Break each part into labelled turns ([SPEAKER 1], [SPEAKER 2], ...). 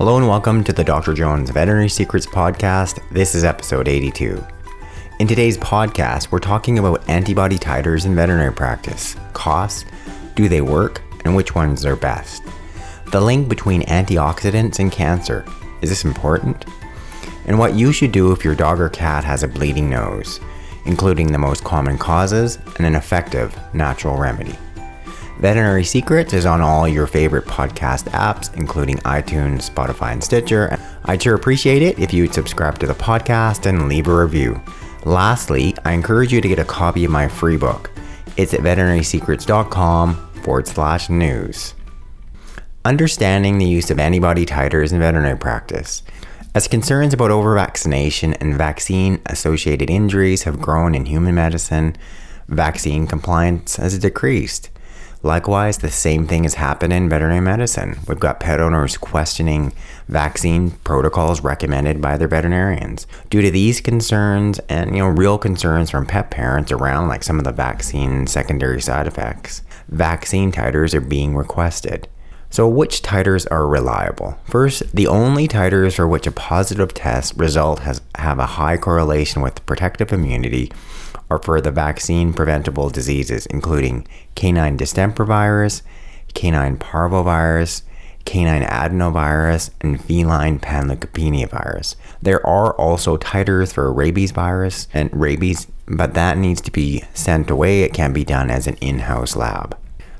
[SPEAKER 1] Hello and welcome to the Dr. Jones Veterinary Secrets Podcast. This is episode 82. In today's podcast, we're talking about antibody titers in veterinary practice, costs, do they work, and which ones are best. The link between antioxidants and cancer. Is this important? And what you should do if your dog or cat has a bleeding nose, including the most common causes and an effective natural remedy. Veterinary Secrets is on all your favorite podcast apps, including iTunes, Spotify, and Stitcher. I'd sure appreciate it if you'd subscribe to the podcast and leave a review. Lastly, I encourage you to get a copy of my free book. It's at veterinarysecrets.com forward slash news. Understanding the use of antibody titers in veterinary practice. As concerns about overvaccination and vaccine associated injuries have grown in human medicine, vaccine compliance has decreased. Likewise, the same thing has happened in veterinary medicine. We've got pet owners questioning vaccine protocols recommended by their veterinarians. Due to these concerns and you know real concerns from pet parents around like some of the vaccine secondary side effects, vaccine titers are being requested. So, which titers are reliable? First, the only titers for which a positive test result has have a high correlation with protective immunity are for the vaccine preventable diseases, including canine distemper virus, canine parvovirus, canine adenovirus, and feline panleukopenia virus. There are also titers for rabies virus and rabies, but that needs to be sent away. It can be done as an in house lab.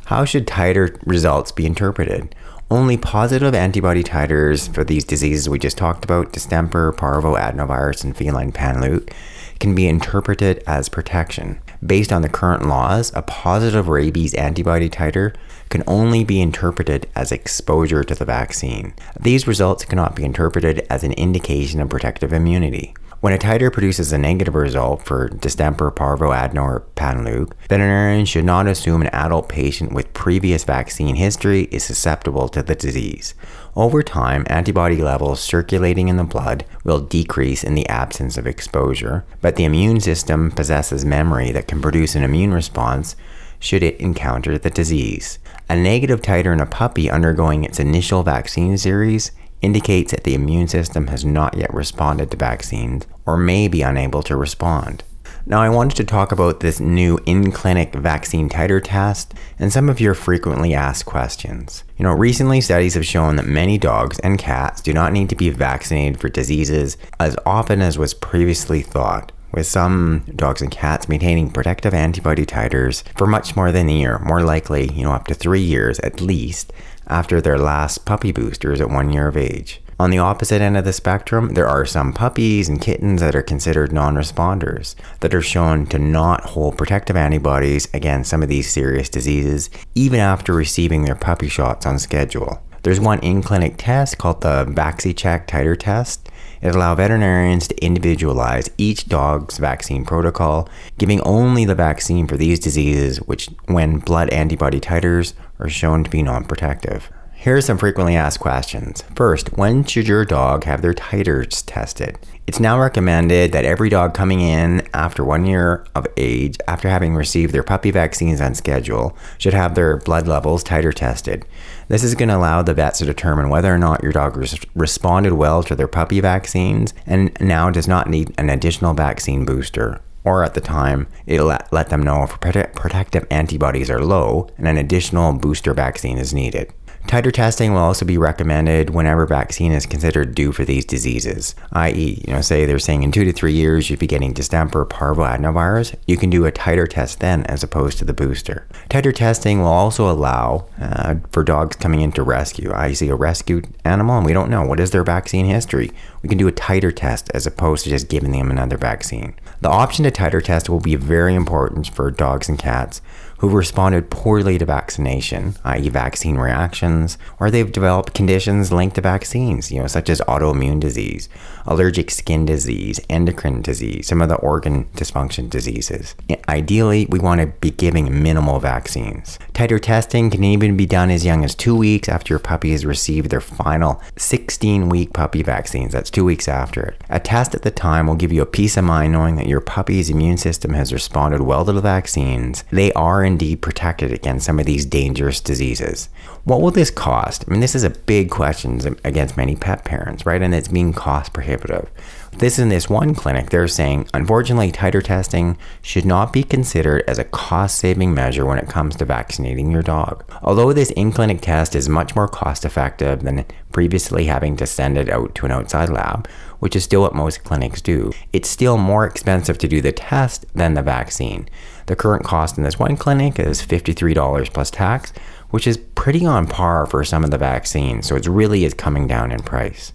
[SPEAKER 1] How should titer results be interpreted? Only positive antibody titers for these diseases we just talked about, distemper, parvo, adenovirus, and feline panleuk, can be interpreted as protection. Based on the current laws, a positive rabies antibody titer can only be interpreted as exposure to the vaccine. These results cannot be interpreted as an indication of protective immunity. When a titer produces a negative result for distemper, parvo, adeno, or panleuk, veterinarians should not assume an adult patient with previous vaccine history is susceptible to the disease. Over time, antibody levels circulating in the blood will decrease in the absence of exposure, but the immune system possesses memory that can produce an immune response should it encounter the disease. A negative titer in a puppy undergoing its initial vaccine series indicates that the immune system has not yet responded to vaccines or may be unable to respond. Now, I wanted to talk about this new in clinic vaccine titer test and some of your frequently asked questions. You know, recently studies have shown that many dogs and cats do not need to be vaccinated for diseases as often as was previously thought with some dogs and cats maintaining protective antibody titers for much more than a year, more likely, you know, up to three years at least, after their last puppy boosters at one year of age. On the opposite end of the spectrum, there are some puppies and kittens that are considered non responders that are shown to not hold protective antibodies against some of these serious diseases, even after receiving their puppy shots on schedule. There's one in clinic test called the VacciCheck titer test. It allows veterinarians to individualize each dog's vaccine protocol, giving only the vaccine for these diseases which when blood antibody titers are shown to be non-protective. Here are some frequently asked questions. First, when should your dog have their titers tested? It's now recommended that every dog coming in after one year of age, after having received their puppy vaccines on schedule, should have their blood levels titer tested. This is going to allow the vets to determine whether or not your dog res- responded well to their puppy vaccines and now does not need an additional vaccine booster or at the time, it'll let, let them know if prote- protective antibodies are low and an additional booster vaccine is needed. Titer testing will also be recommended whenever vaccine is considered due for these diseases, i.e., you know, say they're saying in two to three years you'd be getting distemper parvoadenovirus, you can do a titer test then as opposed to the booster. Titer testing will also allow uh, for dogs coming in to rescue. I see a rescued animal and we don't know what is their vaccine history. We can do a titer test as opposed to just giving them another vaccine. The option to titer test will be very important for dogs and cats who responded poorly to vaccination, i.e., vaccine reactions, or they've developed conditions linked to vaccines, you know, such as autoimmune disease, allergic skin disease, endocrine disease, some of the organ dysfunction diseases. Ideally, we want to be giving minimal vaccines. Titer testing can even be done as young as two weeks after your puppy has received their final 16 week puppy vaccines. That's two weeks after it. A test at the time will give you a peace of mind knowing that your puppy's immune system has responded well to the vaccines. They are indeed protected against some of these dangerous diseases. What will this cost? I mean, this is a big question against many pet parents, right? And it's being cost prohibitive. This in this one clinic, they're saying, unfortunately, titer testing should not be considered as a cost saving measure when it comes to vaccinating your dog. Although this in clinic test is much more cost effective than previously having to send it out to an outside lab, which is still what most clinics do, it's still more expensive to do the test than the vaccine. The current cost in this one clinic is $53 plus tax, which is pretty on par for some of the vaccines, so it really is coming down in price.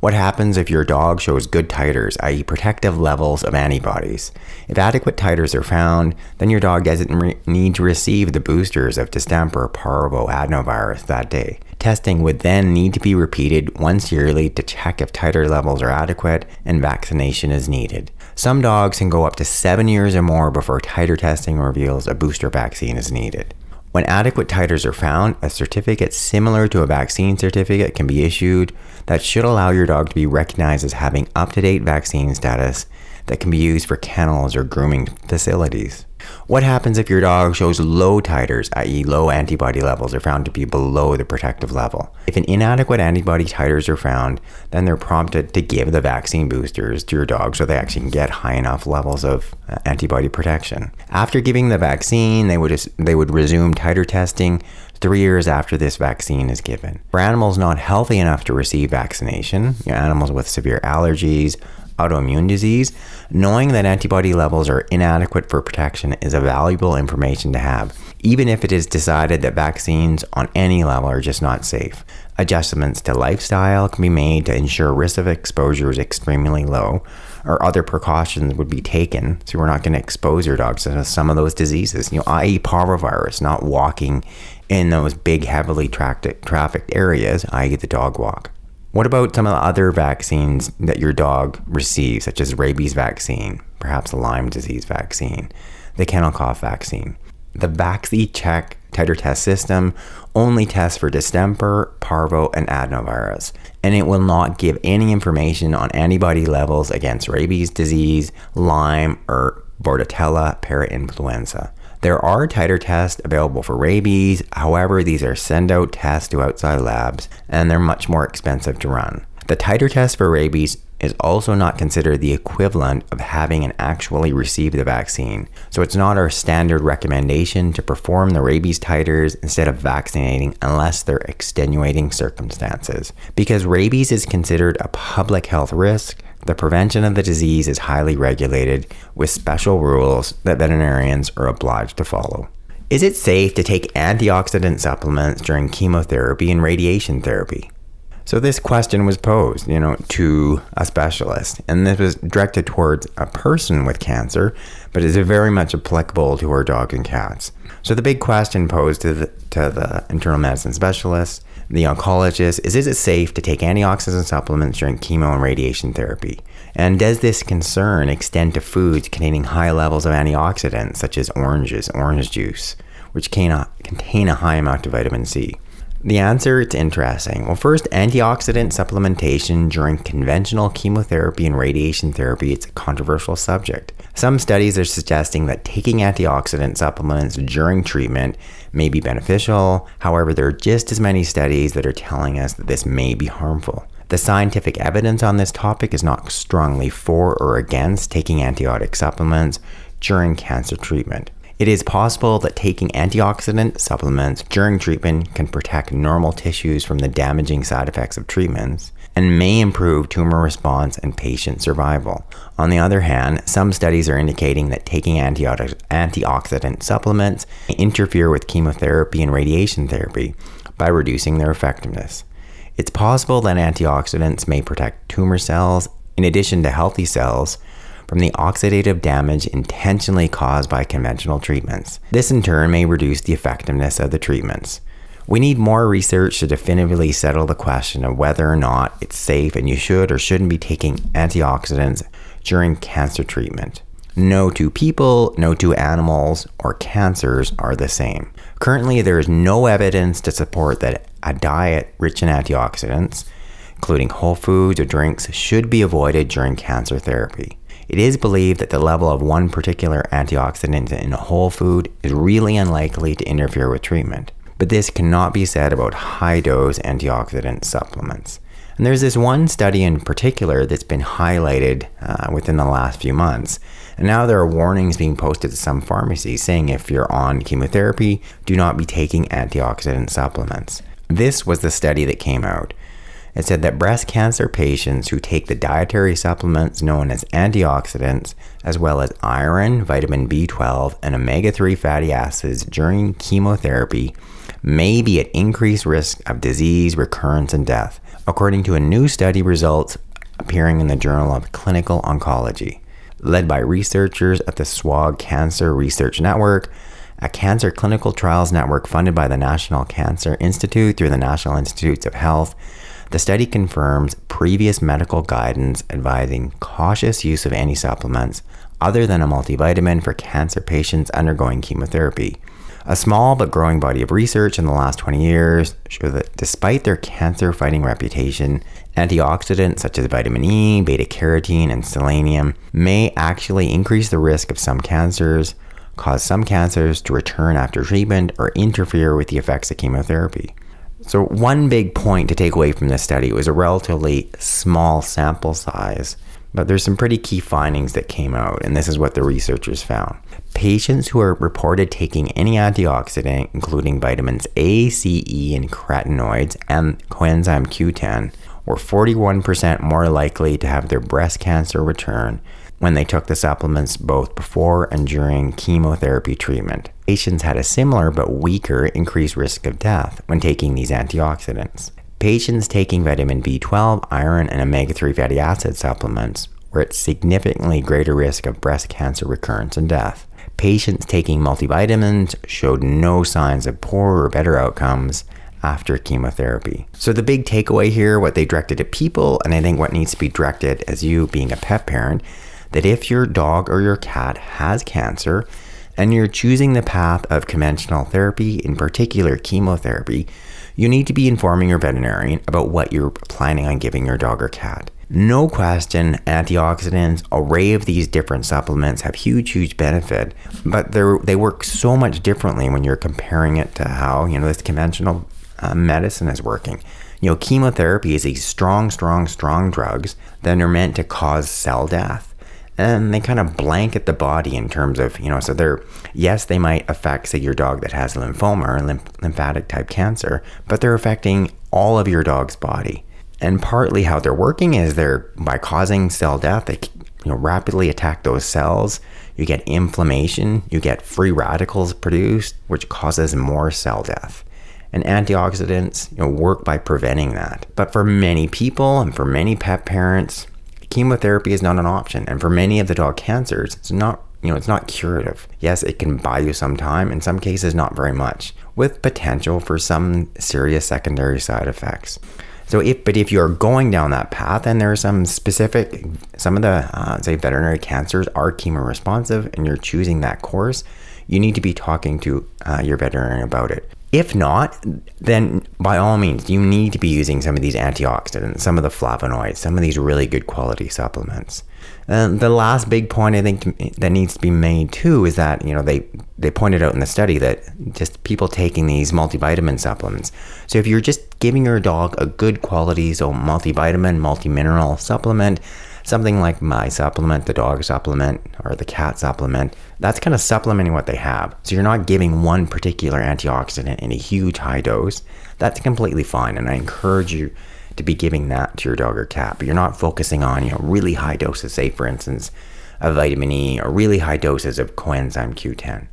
[SPEAKER 1] What happens if your dog shows good titers, i.e., protective levels of antibodies? If adequate titers are found, then your dog doesn't re- need to receive the boosters of distemper, parvo, adenovirus that day. Testing would then need to be repeated once yearly to check if titer levels are adequate and vaccination is needed. Some dogs can go up to seven years or more before titer testing reveals a booster vaccine is needed. When adequate titers are found, a certificate similar to a vaccine certificate can be issued that should allow your dog to be recognized as having up to date vaccine status that can be used for kennels or grooming facilities. What happens if your dog shows low titers, i.e., low antibody levels, are found to be below the protective level? If an inadequate antibody titers are found, then they're prompted to give the vaccine boosters to your dog so they actually can get high enough levels of uh, antibody protection. After giving the vaccine, they would they would resume titer testing three years after this vaccine is given. For animals not healthy enough to receive vaccination, you know, animals with severe allergies, autoimmune disease, knowing that antibody levels are inadequate for protection is a valuable information to have, even if it is decided that vaccines on any level are just not safe. Adjustments to lifestyle can be made to ensure risk of exposure is extremely low, or other precautions would be taken so we're not going to expose your dogs to some of those diseases, you know, i.e., parvovirus, not walking in those big, heavily trafficked areas, i.e., the dog walk. What about some of the other vaccines that your dog receives, such as rabies vaccine, perhaps a Lyme disease vaccine, the kennel cough vaccine? The VacciCheck titer test system only tests for distemper, parvo, and adenovirus, and it will not give any information on antibody levels against rabies disease, Lyme, or Bordetella parainfluenza. There are titer tests available for rabies, however, these are send out tests to outside labs and they're much more expensive to run. The titer test for rabies is also not considered the equivalent of having an actually received the vaccine. So it's not our standard recommendation to perform the rabies titers instead of vaccinating unless there are extenuating circumstances. Because rabies is considered a public health risk, the prevention of the disease is highly regulated with special rules that veterinarians are obliged to follow. Is it safe to take antioxidant supplements during chemotherapy and radiation therapy? So this question was posed, you know, to a specialist, and this was directed towards a person with cancer, but is very much applicable to our dogs and cats. So the big question posed to the, to the internal medicine specialist, the oncologist, is is it safe to take antioxidant supplements during chemo and radiation therapy? And does this concern extend to foods containing high levels of antioxidants, such as oranges, orange juice, which can, contain a high amount of vitamin C? The answer it's interesting. Well, first, antioxidant supplementation during conventional chemotherapy and radiation therapy it's a controversial subject. Some studies are suggesting that taking antioxidant supplements during treatment may be beneficial. However, there are just as many studies that are telling us that this may be harmful. The scientific evidence on this topic is not strongly for or against taking antibiotic supplements during cancer treatment. It is possible that taking antioxidant supplements during treatment can protect normal tissues from the damaging side effects of treatments and may improve tumor response and patient survival. On the other hand, some studies are indicating that taking antioxidant supplements may interfere with chemotherapy and radiation therapy by reducing their effectiveness. It's possible that antioxidants may protect tumor cells in addition to healthy cells from the oxidative damage intentionally caused by conventional treatments. This in turn may reduce the effectiveness of the treatments. We need more research to definitively settle the question of whether or not it's safe and you should or shouldn't be taking antioxidants during cancer treatment. No two people, no two animals, or cancers are the same. Currently, there is no evidence to support that a diet rich in antioxidants, including whole foods or drinks, should be avoided during cancer therapy. It is believed that the level of one particular antioxidant in a whole food is really unlikely to interfere with treatment. But this cannot be said about high dose antioxidant supplements. And there's this one study in particular that's been highlighted uh, within the last few months. And now there are warnings being posted to some pharmacies saying if you're on chemotherapy, do not be taking antioxidant supplements. This was the study that came out. It said that breast cancer patients who take the dietary supplements known as antioxidants, as well as iron, vitamin B12, and omega 3 fatty acids during chemotherapy, may be at increased risk of disease, recurrence, and death, according to a new study results appearing in the Journal of Clinical Oncology. Led by researchers at the SWOG Cancer Research Network, a cancer clinical trials network funded by the National Cancer Institute through the National Institutes of Health, the study confirms previous medical guidance advising cautious use of any supplements other than a multivitamin for cancer patients undergoing chemotherapy. A small but growing body of research in the last 20 years show that despite their cancer fighting reputation, antioxidants such as vitamin E, beta carotene, and selenium may actually increase the risk of some cancers, cause some cancers to return after treatment, or interfere with the effects of chemotherapy. So, one big point to take away from this study was a relatively small sample size but there's some pretty key findings that came out, and this is what the researchers found. Patients who are reported taking any antioxidant, including vitamins A, C, E, and carotenoids, and coenzyme Q10, were 41% more likely to have their breast cancer return when they took the supplements both before and during chemotherapy treatment. Patients had a similar but weaker increased risk of death when taking these antioxidants. Patients taking vitamin B12, iron, and omega 3 fatty acid supplements were at significantly greater risk of breast cancer recurrence and death. Patients taking multivitamins showed no signs of poorer or better outcomes after chemotherapy. So, the big takeaway here, what they directed at people, and I think what needs to be directed as you being a pet parent, that if your dog or your cat has cancer and you're choosing the path of conventional therapy, in particular chemotherapy, you need to be informing your veterinarian about what you're planning on giving your dog or cat. No question, antioxidants, array of these different supplements have huge, huge benefit, but they work so much differently when you're comparing it to how, you know, this conventional uh, medicine is working. You know, chemotherapy is these strong, strong, strong drugs that are meant to cause cell death and they kind of blanket the body in terms of, you know, so they're, yes, they might affect, say, your dog that has lymphoma or lymph- lymphatic type cancer, but they're affecting all of your dog's body. And partly how they're working is they're, by causing cell death, they you know, rapidly attack those cells. You get inflammation, you get free radicals produced, which causes more cell death. And antioxidants you know, work by preventing that. But for many people and for many pet parents, chemotherapy is not an option. And for many of the dog cancers, it's not you know, it's not curative. Yes, it can buy you some time, in some cases, not very much, with potential for some serious secondary side effects. So, if but if you're going down that path, and there are some specific, some of the uh, say veterinary cancers are chemo responsive, and you're choosing that course, you need to be talking to uh, your veterinarian about it. If not, then by all means, you need to be using some of these antioxidants, some of the flavonoids, some of these really good quality supplements. And the last big point I think that needs to be made too is that you know they they pointed out in the study that just people taking these multivitamin supplements. So if you're just giving your dog a good quality so multivitamin, multimineral supplement, something like my supplement, the dog supplement, or the cat supplement, that's kind of supplementing what they have. So you're not giving one particular antioxidant in a huge high dose. That's completely fine. And I encourage you to be giving that to your dog or cat, but you're not focusing on, you know, really high doses, say for instance, of vitamin E or really high doses of coenzyme Q10.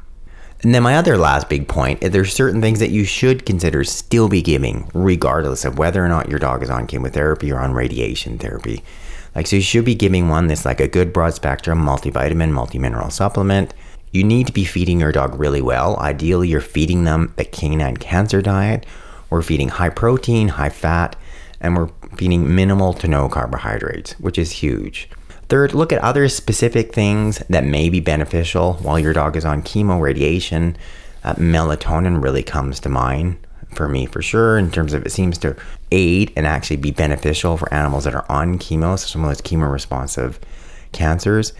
[SPEAKER 1] And then my other last big point is there's certain things that you should consider still be giving, regardless of whether or not your dog is on chemotherapy or on radiation therapy. Like, so you should be giving one this like a good broad spectrum multivitamin, multimineral supplement. You need to be feeding your dog really well. Ideally, you're feeding them the canine cancer diet. We're feeding high protein, high fat, and we're feeding minimal to no carbohydrates, which is huge. Third, look at other specific things that may be beneficial while your dog is on chemo radiation. Uh, melatonin really comes to mind for me for sure in terms of it seems to aid and actually be beneficial for animals that are on chemo, so someone that's chemo responsive cancers.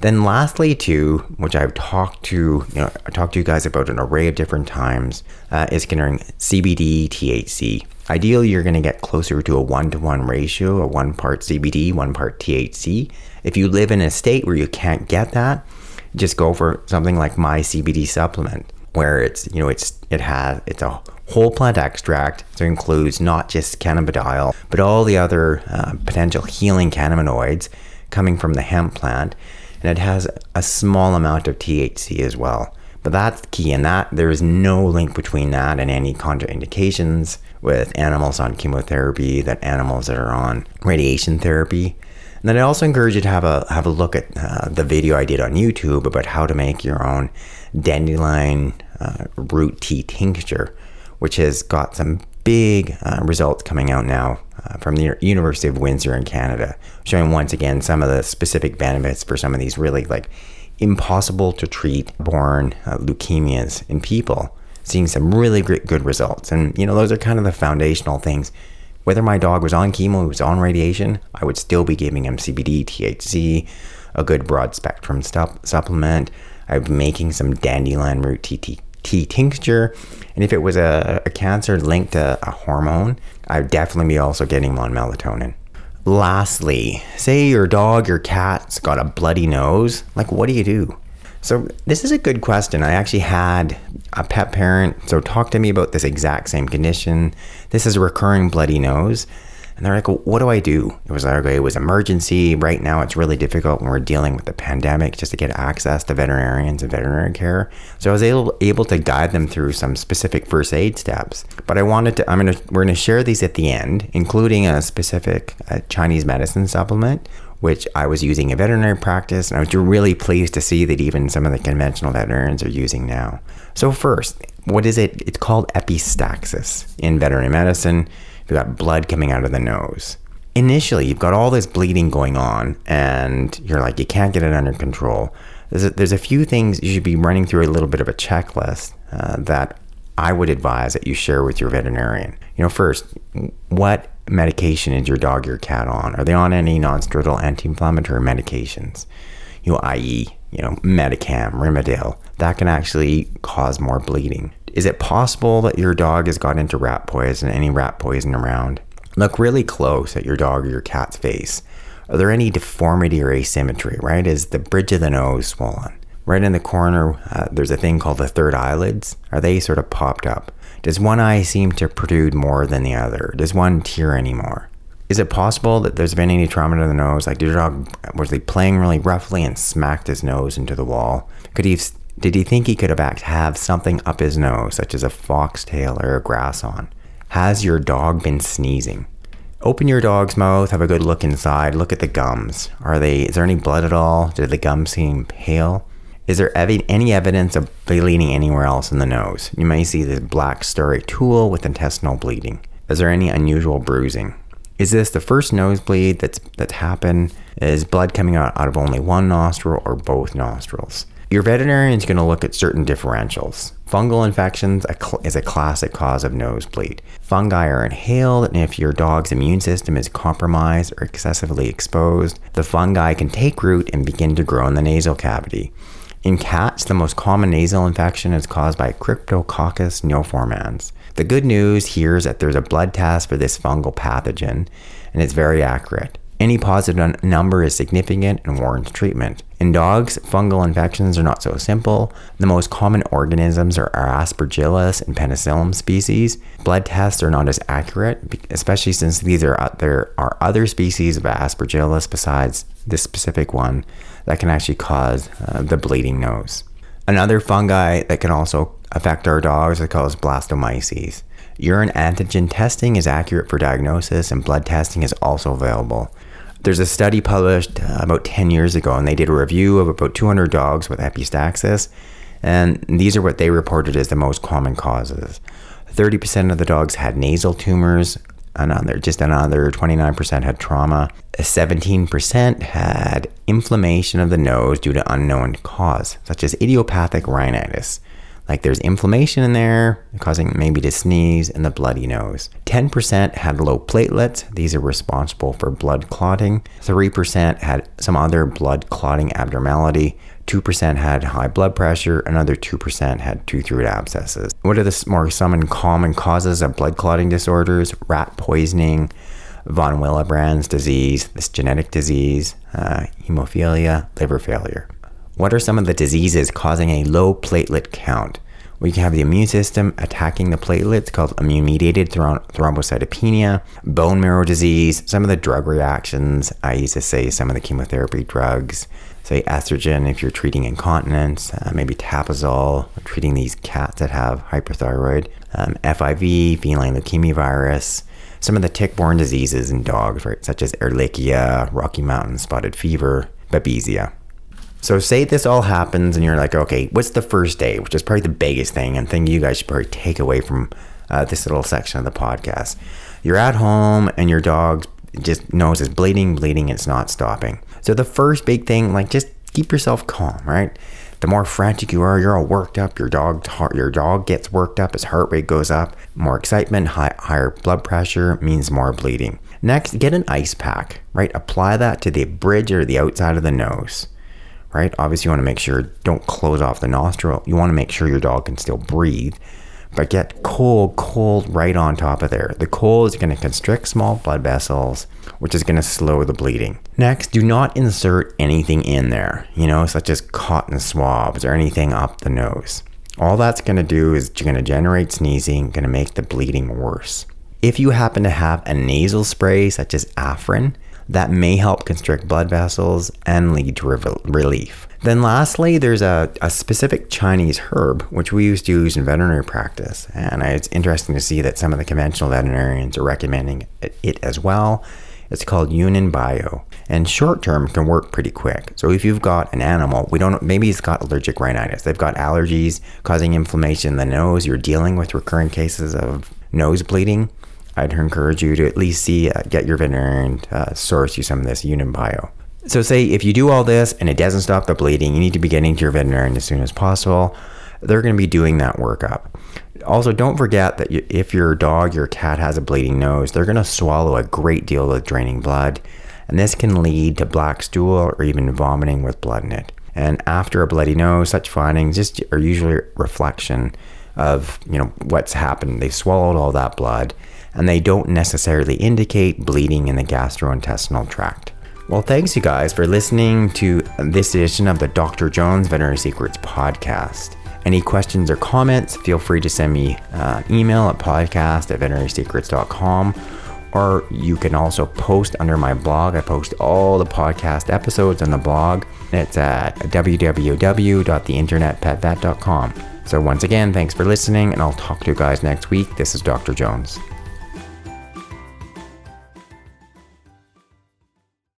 [SPEAKER 1] Then lastly, too, which I've talked to, you know, I talked to you guys about an array of different times, uh, is considering CBD THC. Ideally, you're going to get closer to a one to one ratio, a one part CBD, one part THC. If you live in a state where you can't get that, just go for something like my CBD supplement, where it's you know it's it has it's a whole plant extract, so includes not just cannabidiol, but all the other uh, potential healing cannabinoids coming from the hemp plant and it has a small amount of THC as well. But that's key in that there is no link between that and any contraindications with animals on chemotherapy, that animals that are on radiation therapy. And then I also encourage you to have a have a look at uh, the video I did on YouTube about how to make your own dandelion uh, root tea tincture, which has got some big uh, results coming out now uh, from the University of Windsor in Canada, showing once again some of the specific benefits for some of these really like impossible to treat born uh, leukemias in people, seeing some really great, good results. And you know, those are kind of the foundational things. Whether my dog was on chemo, he was on radiation, I would still be giving him CBD, THC, a good broad spectrum stup- supplement. Be making some dandelion root tea, tea tincture. And if it was a, a cancer linked to a hormone, I'd definitely be also getting on melatonin. Lastly, say your dog, your cat's got a bloody nose. Like, what do you do? So, this is a good question. I actually had a pet parent, so talk to me about this exact same condition. This is a recurring bloody nose. And they're like, well, what do I do? It was like, okay, it was emergency. Right now, it's really difficult when we're dealing with the pandemic just to get access to veterinarians and veterinary care. So I was able, able to guide them through some specific first aid steps. But I wanted to, I'm to, we're to share these at the end, including a specific uh, Chinese medicine supplement which I was using in veterinary practice, and I was really pleased to see that even some of the conventional veterinarians are using now. So, first, what is it? It's called epistaxis in veterinary medicine. You've got blood coming out of the nose. Initially, you've got all this bleeding going on, and you're like, you can't get it under control. There's a, there's a few things you should be running through a little bit of a checklist uh, that I would advise that you share with your veterinarian. You know, first, what medication is your dog or cat on? Are they on any non-steroidal anti-inflammatory medications? You know, i.e., you know, Metacam, Rimadyl. That can actually cause more bleeding. Is it possible that your dog has got into rat poison, any rat poison around? Look really close at your dog or your cat's face. Are there any deformity or asymmetry, right? Is the bridge of the nose swollen? Right in the corner, uh, there's a thing called the third eyelids. Are they sort of popped up? Does one eye seem to protrude more than the other? Does one tear anymore? Is it possible that there's been any trauma to the nose? Like, did your dog, was he playing really roughly and smacked his nose into the wall? Could he have did he think he could have have something up his nose, such as a foxtail or a grass awn? Has your dog been sneezing? Open your dog's mouth, have a good look inside, look at the gums. Are they is there any blood at all? Did the gums seem pale? Is there ev- any evidence of bleeding anywhere else in the nose? You may see this black starry tool with intestinal bleeding. Is there any unusual bruising? Is this the first nosebleed that's that's happened? Is blood coming out, out of only one nostril or both nostrils? Your veterinarian is going to look at certain differentials. Fungal infections is a classic cause of nosebleed. Fungi are inhaled, and if your dog's immune system is compromised or excessively exposed, the fungi can take root and begin to grow in the nasal cavity. In cats, the most common nasal infection is caused by Cryptococcus neoformans. The good news here is that there's a blood test for this fungal pathogen, and it's very accurate. Any positive number is significant and warrants treatment. In dogs, fungal infections are not so simple. The most common organisms are Aspergillus and Penicillium species. Blood tests are not as accurate, especially since these are uh, there are other species of Aspergillus besides this specific one that can actually cause uh, the bleeding nose. Another fungi that can also affect our dogs is called blastomyces. Urine antigen testing is accurate for diagnosis, and blood testing is also available. There's a study published uh, about 10 years ago, and they did a review of about 200 dogs with epistaxis, and these are what they reported as the most common causes. 30% of the dogs had nasal tumors, another just another 29% had trauma, 17% had inflammation of the nose due to unknown cause, such as idiopathic rhinitis. Like there's inflammation in there, causing maybe to sneeze and the bloody nose. 10% had low platelets. These are responsible for blood clotting. 3% had some other blood clotting abnormality. 2% had high blood pressure, another 2% had tooth root abscesses. What are the more some common causes of blood clotting disorders? Rat poisoning, von Willebrand's disease, this genetic disease, uh, hemophilia, liver failure. What are some of the diseases causing a low platelet count? We can have the immune system attacking the platelets called immune mediated thrombocytopenia, bone marrow disease, some of the drug reactions. I used to say some of the chemotherapy drugs, say estrogen if you're treating incontinence, uh, maybe Tapazole, treating these cats that have hyperthyroid, um, FIV, feline leukemia virus, some of the tick-borne diseases in dogs, right, such as Ehrlichia, Rocky Mountain spotted fever, Babesia. So say this all happens and you're like, okay, what's the first day? Which is probably the biggest thing and thing you guys should probably take away from uh, this little section of the podcast. You're at home and your dog just nose is bleeding, bleeding, it's not stopping. So the first big thing, like just keep yourself calm, right? The more frantic you are, you're all worked up. Your dog, your dog gets worked up. His heart rate goes up. More excitement, high, higher blood pressure means more bleeding. Next, get an ice pack, right? Apply that to the bridge or the outside of the nose right? Obviously, you want to make sure don't close off the nostril. You want to make sure your dog can still breathe, but get cold, cold right on top of there. The cold is going to constrict small blood vessels, which is going to slow the bleeding. Next, do not insert anything in there, you know, such as cotton swabs or anything up the nose. All that's going to do is you're going to generate sneezing, going to make the bleeding worse. If you happen to have a nasal spray such as Afrin, that may help constrict blood vessels and lead to re- relief. Then, lastly, there's a, a specific Chinese herb which we used to use in veterinary practice, and it's interesting to see that some of the conventional veterinarians are recommending it, as well. It's called Yunnan Baiyao, and short term can work pretty quick. So if you've got an animal, we don't maybe it's got allergic rhinitis, they've got allergies causing inflammation in the nose, you're dealing with recurrent cases of nose bleeding I'd encourage you to at least see, uh, get your veterinarian uh, source you some of this Yunnan Baiyao. So, say if you do all this and it doesn't stop the bleeding, you need to be getting to your veterinarian as soon as possible. They're going to be doing that workup. Also, don't forget that if your dog, your cat has a bleeding nose, they're going to swallow a great deal of draining blood, and this can lead to black stool or even vomiting with blood in it. And after a bloody nose, such findings just are usually a reflection of you know what's happened. They've swallowed all that blood and they don't necessarily indicate bleeding in the gastrointestinal tract. Well, thanks you guys for listening to this edition of the Dr. Jones Veterinary Secrets podcast. Any questions or comments, feel free to send me an uh, email at podcast at veterinarysecrets.com or you can also post under my blog. I post all the podcast episodes on the blog. It's at www.theinternetpetvet.com. So, once again, thanks for listening, and I'll talk to you guys next week. This is Dr. Jones.